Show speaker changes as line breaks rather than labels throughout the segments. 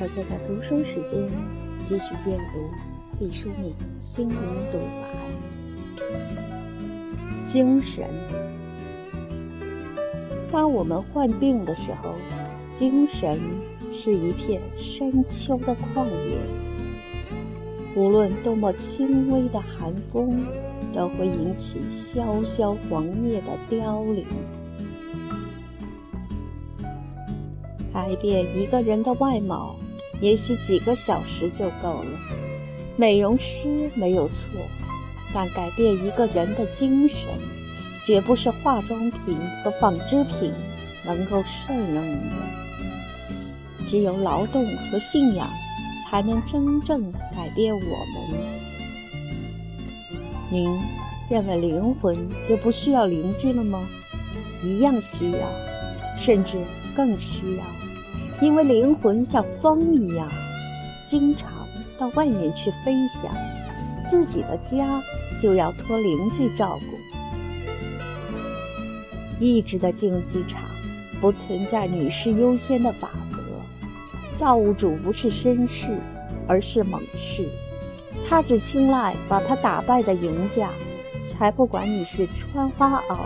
小就在读书时间继续阅读毕淑敏《心灵独白》。精神。当我们患病的时候，精神是一片深秋的旷野。无论多么轻微的寒风，都会引起萧萧黄叶的凋零。改变一个人的外貌，也许几个小时就够了。美容师没有错，但改变一个人的精神，绝不是化妆品和纺织品能够胜任的。只有劳动和信仰，才能真正改变我们。您认为灵魂就不需要灵智了吗？一样需要，甚至更需要。因为灵魂像风一样，经常到外面去飞翔，自己的家就要托邻居照顾。意志的竞技场不存在女士优先的法则，造物主不是绅士，而是猛士，他只青睐把他打败的赢家，才不管你是穿花袄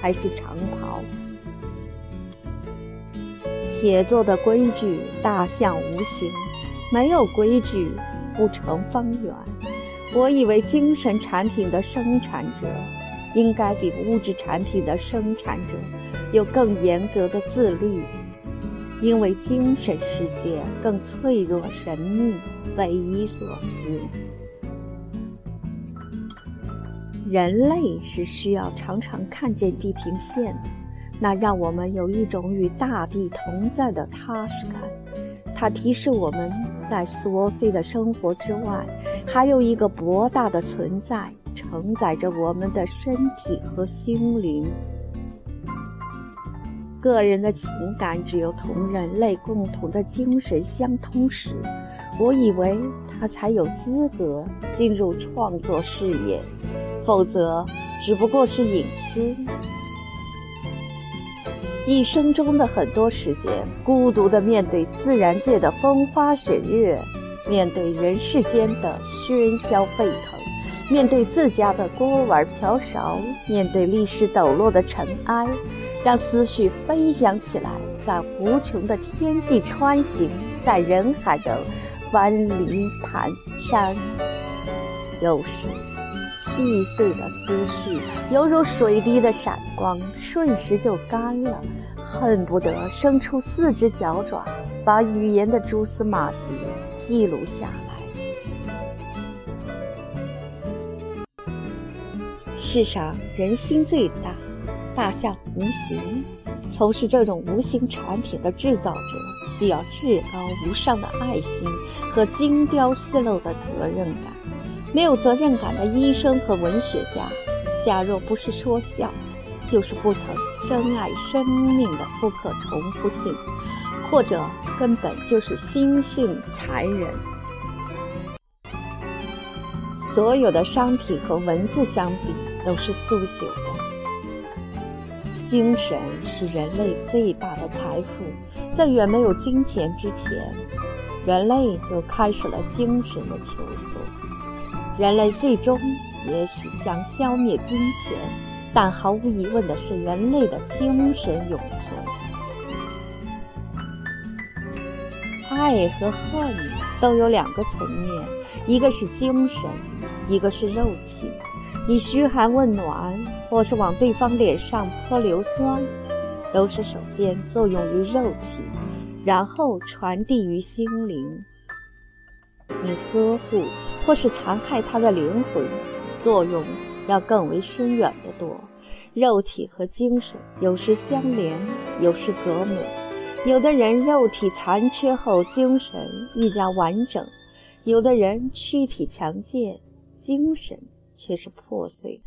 还是长袍。写作的规矩大象无形，没有规矩不成方圆。我以为精神产品的生产者应该比物质产品的生产者有更严格的自律，因为精神世界更脆弱、神秘、匪夷所思。人类是需要常常看见地平线的。那让我们有一种与大地同在的踏实感。它提示我们在琐碎的生活之外，还有一个博大的存在，承载着我们的身体和心灵。个人的情感只有同人类共同的精神相通时，我以为他才有资格进入创作事业，否则只不过是隐私。一生中的很多时间，孤独地面对自然界的风花雪月，面对人世间的喧嚣沸腾，面对自家的锅碗瓢勺，面对历史抖落的尘埃，让思绪飞翔起来，在无穷的天际穿行，在人海的翻离盘山。有时。细碎的思绪，犹如水滴的闪光，瞬时就干了。恨不得伸出四只脚爪，把语言的蛛丝马迹记录下来。世上人心最大，大象无形。从事这种无形产品的制造者，需要至高无上的爱心和精雕细镂的责任感。没有责任感的医生和文学家，假若不是说笑，就是不曾珍爱生命的不可重复性，或者根本就是心性残忍。所有的商品和文字相比都是速朽的。精神是人类最大的财富，在远没有金钱之前，人类就开始了精神的求索。人类最终也许将消灭金钱，但毫无疑问的是，人类的精神永存。爱和恨都有两个层面，一个是精神，一个是肉体。你嘘寒问暖，或是往对方脸上泼硫酸，都是首先作用于肉体，然后传递于心灵。你呵护或是残害他的灵魂，作用要更为深远得多。肉体和精神有时相连，有时隔膜。有的人肉体残缺后，精神愈加完整；有的人躯体强健，精神却是破碎的。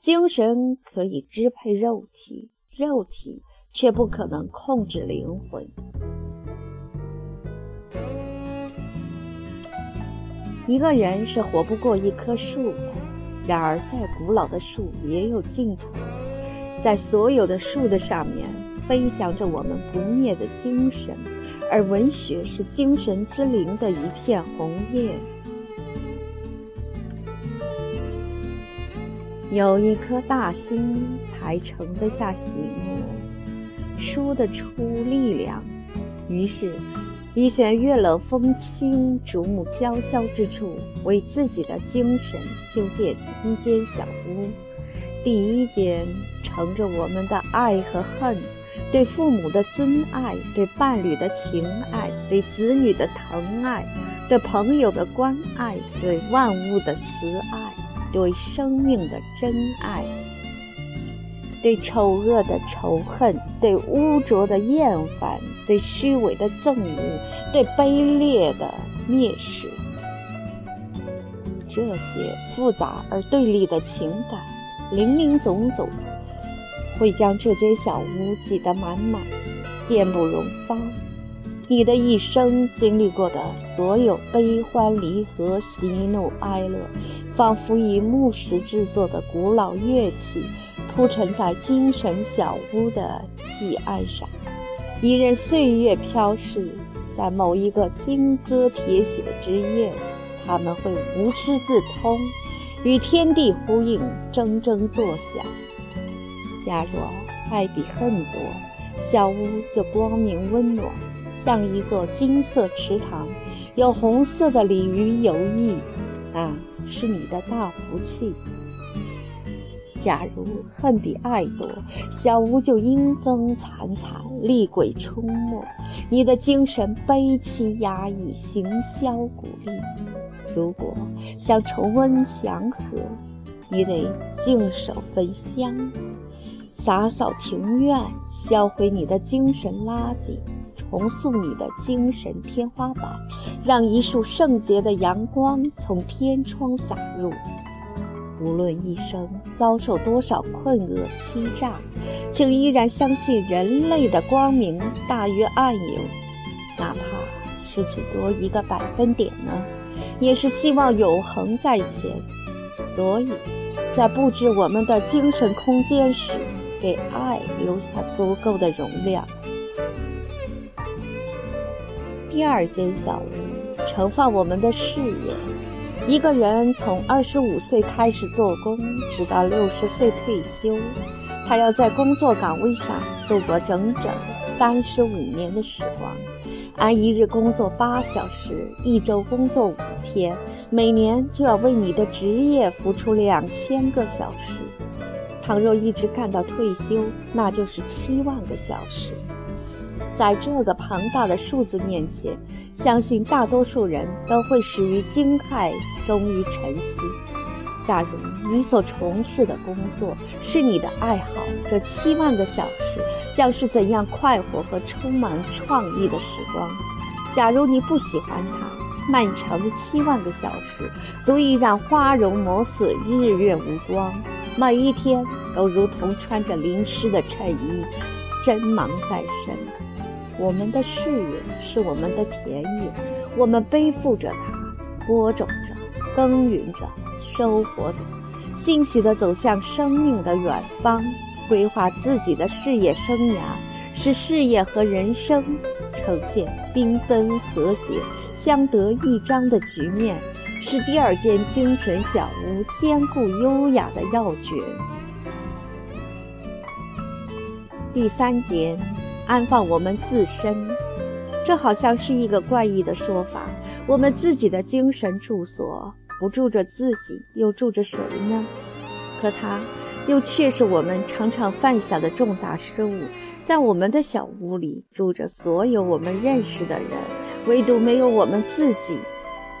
精神可以支配肉体，肉体却不可能控制灵魂。一个人是活不过一棵树的，然而再古老的树也有尽头，在所有的树的上面飞翔着我们不灭的精神，而文学是精神之灵的一片红叶。有一颗大心，才盛得下喜怒，输得出力量。于是，一选月冷风清、竹木萧萧之处，为自己的精神修建三间小屋。第一间盛着我们的爱和恨，对父母的尊爱，对伴侣的情爱，对子女的疼爱，对朋友的关爱，对万物的慈爱。对生命的真爱，对丑恶的仇恨，对污浊的厌烦，对虚伪的憎恶，对卑劣的蔑视，这些复杂而对立的情感，林林总总，会将这间小屋挤得满满，见不容发。你的一生经历过的所有悲欢离合、喜怒哀乐，仿佛以木石制作的古老乐器，铺陈在精神小屋的祭案上。一任岁月飘逝，在某一个金戈铁血之夜，他们会无师自通，与天地呼应，铮铮作响。假若爱比恨多，小屋就光明温暖。像一座金色池塘，有红色的鲤鱼游弋，那是你的大福气。假如恨比爱多，小屋就阴风惨惨，厉鬼出没，你的精神悲凄压抑，行销鼓励。如果想重温祥和，你得净手焚香，洒扫庭院，销毁你的精神垃圾。重塑你的精神天花板，让一束圣洁的阳光从天窗洒入。无论一生遭受多少困厄欺诈，请依然相信人类的光明大于暗影，哪怕是只多一个百分点呢，也是希望永恒在前。所以，在布置我们的精神空间时，给爱留下足够的容量。第二间小屋盛放我们的事业。一个人从二十五岁开始做工，直到六十岁退休，他要在工作岗位上度过整整三十五年的时光。按一日工作八小时，一周工作五天，每年就要为你的职业付出两千个小时。倘若一直干到退休，那就是七万个小时。在这个庞大的数字面前，相信大多数人都会始于惊骇，终于沉思。假如你所从事的工作是你的爱好，这七万个小时将是怎样快活和充满创意的时光？假如你不喜欢它，漫长的七万个小时足以让花容磨损，日月无光，每一天都如同穿着淋湿的衬衣，针芒在身。我们的事业是我们的田野，我们背负着它，播种着，耕耘着，收获着，欣喜地走向生命的远方，规划自己的事业生涯，使事业和人生呈现缤纷和谐、相得益彰的局面，是第二间精神小屋坚固优雅的要诀。第三间。安放我们自身，这好像是一个怪异的说法。我们自己的精神住所不住着自己，又住着谁呢？可它又却是我们常常犯下的重大失误。在我们的小屋里住着所有我们认识的人，唯独没有我们自己。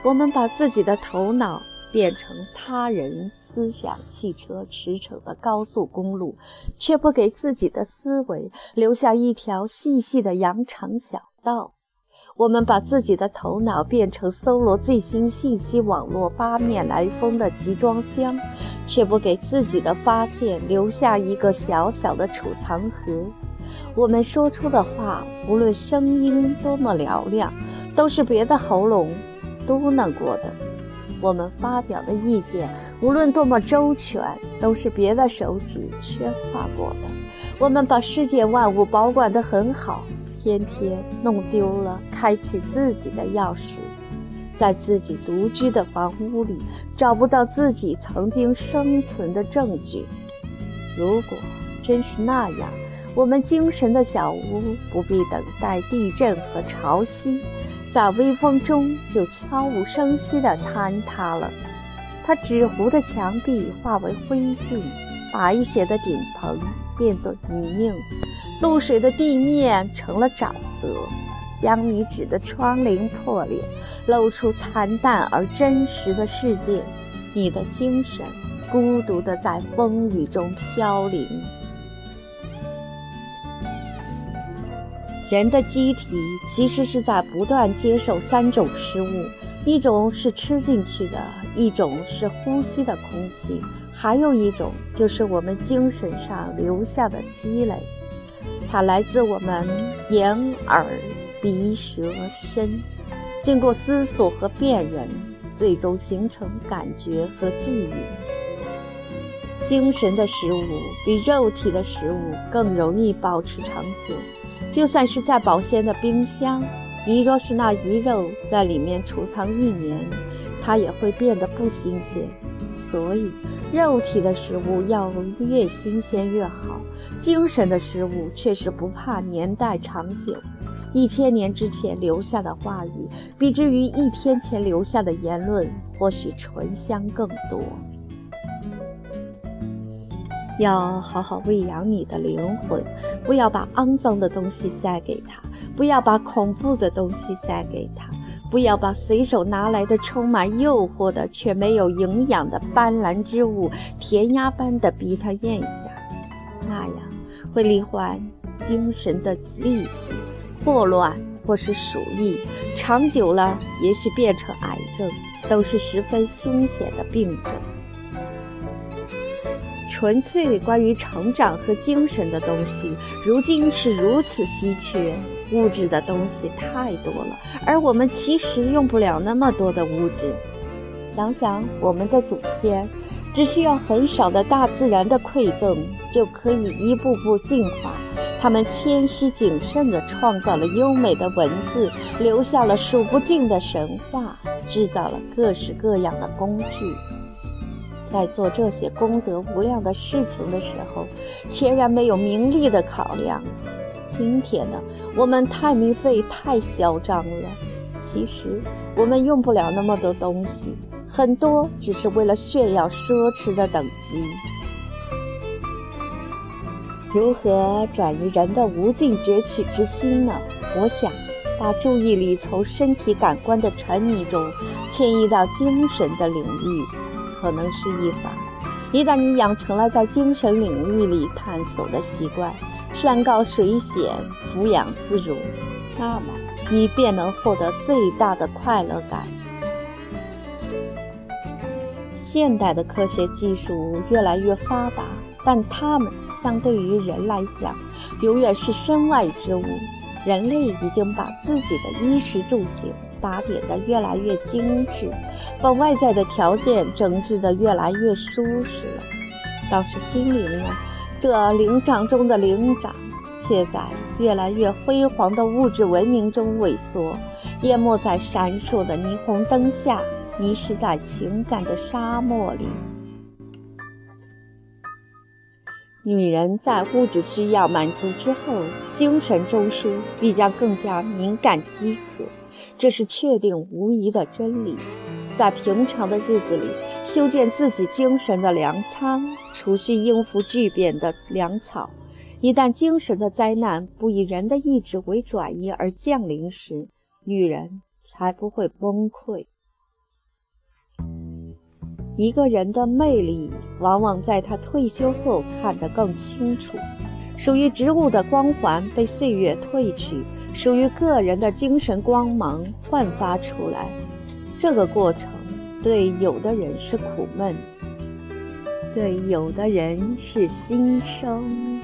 我们把自己的头脑。变成他人思想汽车驰骋的高速公路，却不给自己的思维留下一条细细的羊肠小道。我们把自己的头脑变成搜罗最新信息网络八面来风的集装箱，却不给自己的发现留下一个小小的储藏盒。我们说出的话，无论声音多么嘹亮，都是别的喉咙嘟囔过的。我们发表的意见，无论多么周全，都是别的手指圈画过的。我们把世界万物保管得很好，偏偏弄丢了开启自己的钥匙，在自己独居的房屋里找不到自己曾经生存的证据。如果真是那样，我们精神的小屋不必等待地震和潮汐，在微风中就悄无声息地坍塌了。它纸糊的墙壁化为灰烬，白雪的顶棚变作泥泞，露水的地面成了沼泽，江米纸的窗棂破裂，露出惨淡而真实的世界。你的精神孤独地在风雨中飘零。人的机体其实是在不断接受三种食物。一种是吃进去的，一种是呼吸的空气，还有一种就是我们精神上留下的积累。它来自我们眼、耳、鼻、舌、身，经过思索和辨认，最终形成感觉和记忆。精神的食物比肉体的食物更容易保持长久，就算是在保鲜的冰箱。你若是那鱼肉在里面储藏一年，它也会变得不新鲜。所以，肉体的食物要越新鲜越好，精神的食物却是不怕年代长久。一千年之前留下的话语，比之于一天前留下的言论，或许醇香更多。要好好喂养你的灵魂，不要把肮脏的东西塞给他，不要把恐怖的东西塞给他，不要把随手拿来的充满诱惑的却没有营养的斑斓之物填鸭般的逼他咽下，那样会罹患精神的痢疾、霍乱或是鼠疫，长久了也许变成癌症，都是十分凶险的病症。纯粹关于成长和精神的东西，如今是如此稀缺。物质的东西太多了，而我们其实用不了那么多的物质。想想我们的祖先，只需要很少的大自然的馈赠，就可以一步步进化。他们谦虚谨慎地创造了优美的文字，留下了数不尽的神话，制造了各式各样的工具。在做这些功德无量的事情的时候，全然没有名利的考量。今天呢，我们太民费太嚣张了。其实我们用不了那么多东西，很多只是为了炫耀奢侈的等级。如何转移人的无尽攫取之心呢？我想，把注意力从身体感官的沉迷中迁移到精神的领域。可能是一法。一旦你养成了在精神领域里探索的习惯，山高水险，俯仰自如，那么你便能获得最大的快乐感。现代的科学技术越来越发达，但它们相对于人来讲，永远是身外之物。人类已经把自己的衣食住行。打点的越来越精致，把外在的条件整治的越来越舒适了。倒是心灵呢，这灵长中的灵长，却在越来越辉煌的物质文明中萎缩，淹没在闪烁的霓虹灯下，迷失在情感的沙漠里。女人在物质需要满足之后，精神中枢必将更加敏感饥渴。这是确定无疑的真理。在平常的日子里，修建自己精神的粮仓，储蓄应付巨变的粮草。一旦精神的灾难不以人的意志为转移而降临时，女人才不会崩溃。一个人的魅力，往往在他退休后看得更清楚。属于植物的光环被岁月褪去，属于个人的精神光芒焕发出来。这个过程对有的人是苦闷，对有的人是新生。